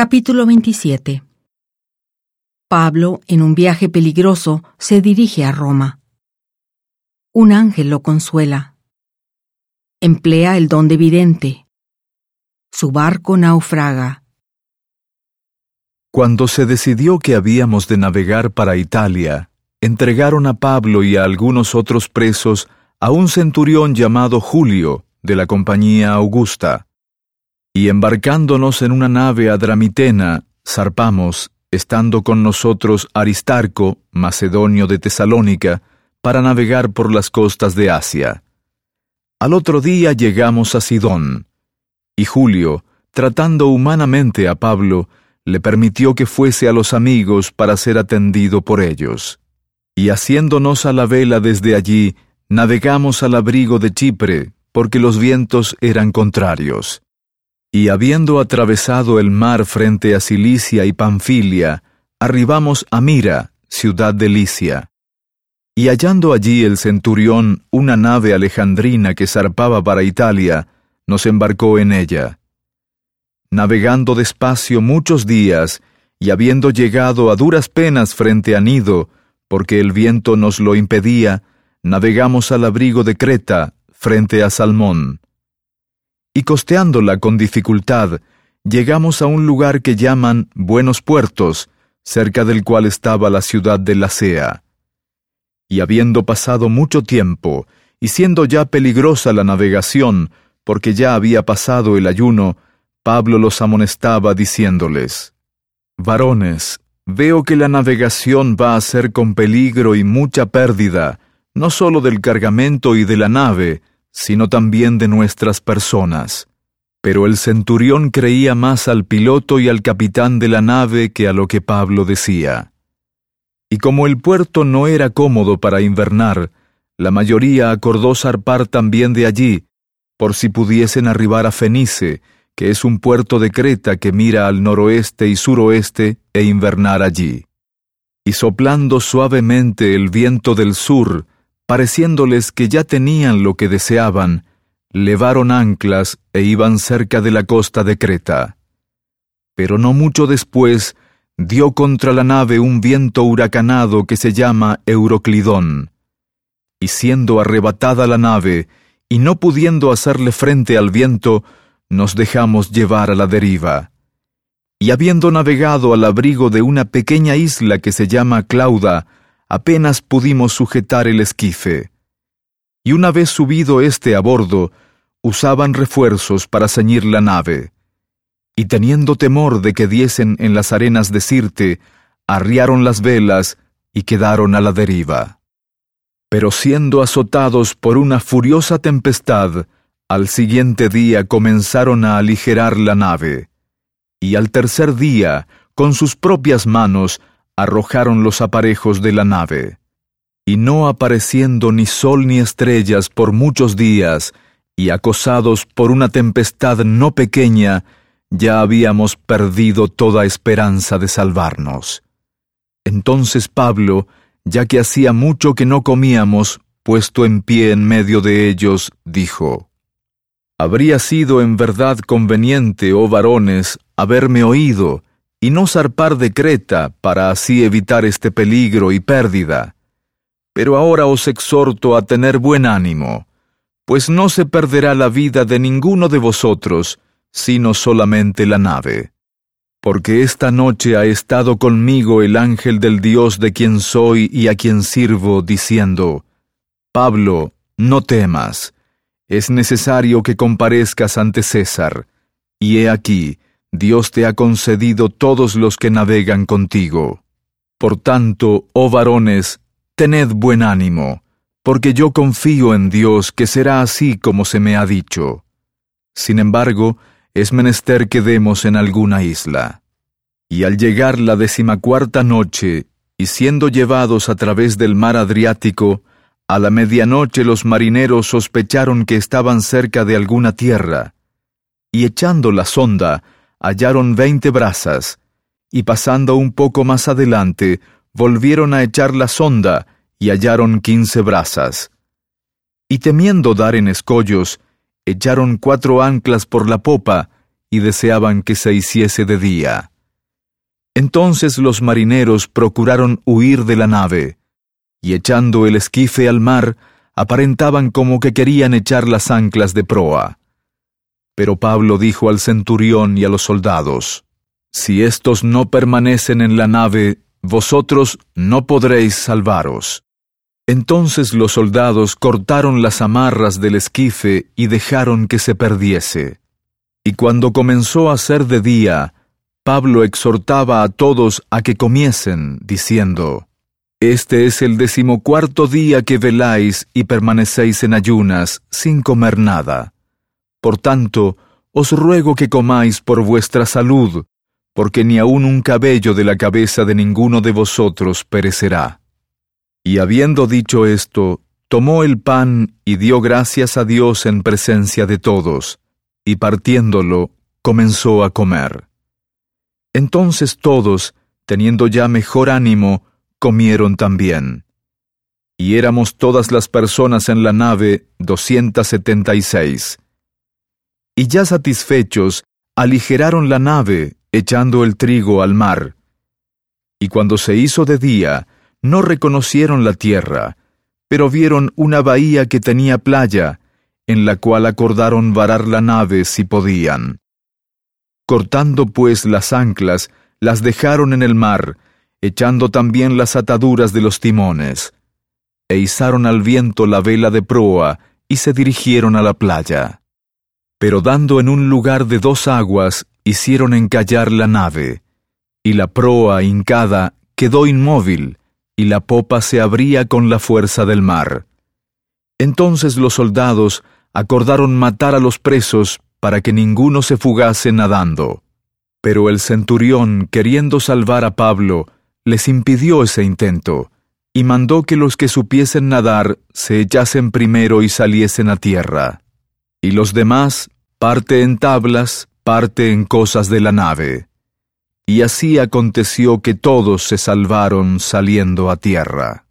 Capítulo 27 Pablo, en un viaje peligroso, se dirige a Roma. Un ángel lo consuela. Emplea el don de vidente. Su barco naufraga. Cuando se decidió que habíamos de navegar para Italia, entregaron a Pablo y a algunos otros presos a un centurión llamado Julio, de la compañía Augusta y embarcándonos en una nave adramitena, zarpamos, estando con nosotros Aristarco, macedonio de Tesalónica, para navegar por las costas de Asia. Al otro día llegamos a Sidón, y Julio, tratando humanamente a Pablo, le permitió que fuese a los amigos para ser atendido por ellos. Y haciéndonos a la vela desde allí, navegamos al abrigo de Chipre, porque los vientos eran contrarios. Y habiendo atravesado el mar frente a Cilicia y Panfilia, arribamos a Mira, ciudad de Licia. Y hallando allí el centurión una nave alejandrina que zarpaba para Italia, nos embarcó en ella. Navegando despacio muchos días, y habiendo llegado a duras penas frente a Nido, porque el viento nos lo impedía, navegamos al abrigo de Creta, frente a Salmón y costeándola con dificultad, llegamos a un lugar que llaman Buenos Puertos, cerca del cual estaba la ciudad de Lacea. Y habiendo pasado mucho tiempo, y siendo ya peligrosa la navegación, porque ya había pasado el ayuno, Pablo los amonestaba diciéndoles, Varones, veo que la navegación va a ser con peligro y mucha pérdida, no sólo del cargamento y de la nave, sino también de nuestras personas. Pero el centurión creía más al piloto y al capitán de la nave que a lo que Pablo decía. Y como el puerto no era cómodo para invernar, la mayoría acordó zarpar también de allí, por si pudiesen arribar a Fenice, que es un puerto de Creta que mira al noroeste y suroeste, e invernar allí. Y soplando suavemente el viento del sur, pareciéndoles que ya tenían lo que deseaban, levaron anclas e iban cerca de la costa de Creta. Pero no mucho después dio contra la nave un viento huracanado que se llama Euroclidón. Y siendo arrebatada la nave, y no pudiendo hacerle frente al viento, nos dejamos llevar a la deriva. Y habiendo navegado al abrigo de una pequeña isla que se llama Clauda, apenas pudimos sujetar el esquife. Y una vez subido éste a bordo, usaban refuerzos para ceñir la nave. Y teniendo temor de que diesen en las arenas de Sirte, arriaron las velas y quedaron a la deriva. Pero siendo azotados por una furiosa tempestad, al siguiente día comenzaron a aligerar la nave. Y al tercer día, con sus propias manos, arrojaron los aparejos de la nave. Y no apareciendo ni sol ni estrellas por muchos días, y acosados por una tempestad no pequeña, ya habíamos perdido toda esperanza de salvarnos. Entonces Pablo, ya que hacía mucho que no comíamos, puesto en pie en medio de ellos, dijo, Habría sido en verdad conveniente, oh varones, haberme oído, y no zarpar de Creta para así evitar este peligro y pérdida. Pero ahora os exhorto a tener buen ánimo, pues no se perderá la vida de ninguno de vosotros, sino solamente la nave. Porque esta noche ha estado conmigo el ángel del Dios de quien soy y a quien sirvo, diciendo, Pablo, no temas, es necesario que comparezcas ante César, y he aquí, Dios te ha concedido todos los que navegan contigo. Por tanto, oh varones, tened buen ánimo, porque yo confío en Dios que será así como se me ha dicho. Sin embargo, es menester que demos en alguna isla. Y al llegar la decimacuarta noche, y siendo llevados a través del mar Adriático, a la medianoche los marineros sospecharon que estaban cerca de alguna tierra, y echando la sonda, hallaron veinte brazas, y pasando un poco más adelante, volvieron a echar la sonda, y hallaron quince brazas. Y temiendo dar en escollos, echaron cuatro anclas por la popa, y deseaban que se hiciese de día. Entonces los marineros procuraron huir de la nave, y echando el esquife al mar, aparentaban como que querían echar las anclas de proa. Pero Pablo dijo al centurión y a los soldados, Si éstos no permanecen en la nave, vosotros no podréis salvaros. Entonces los soldados cortaron las amarras del esquife y dejaron que se perdiese. Y cuando comenzó a ser de día, Pablo exhortaba a todos a que comiesen, diciendo, Este es el decimocuarto día que veláis y permanecéis en ayunas, sin comer nada. Por tanto, os ruego que comáis por vuestra salud, porque ni aun un cabello de la cabeza de ninguno de vosotros perecerá. Y habiendo dicho esto, tomó el pan y dio gracias a Dios en presencia de todos, y partiéndolo, comenzó a comer. Entonces todos, teniendo ya mejor ánimo, comieron también. Y éramos todas las personas en la nave doscientas setenta y seis. Y ya satisfechos, aligeraron la nave, echando el trigo al mar. Y cuando se hizo de día, no reconocieron la tierra, pero vieron una bahía que tenía playa, en la cual acordaron varar la nave si podían. Cortando pues las anclas, las dejaron en el mar, echando también las ataduras de los timones, e izaron al viento la vela de proa, y se dirigieron a la playa. Pero dando en un lugar de dos aguas, hicieron encallar la nave, y la proa hincada quedó inmóvil, y la popa se abría con la fuerza del mar. Entonces los soldados acordaron matar a los presos para que ninguno se fugase nadando. Pero el centurión, queriendo salvar a Pablo, les impidió ese intento, y mandó que los que supiesen nadar se echasen primero y saliesen a tierra, y los demás parte en tablas, parte en cosas de la nave. Y así aconteció que todos se salvaron saliendo a tierra.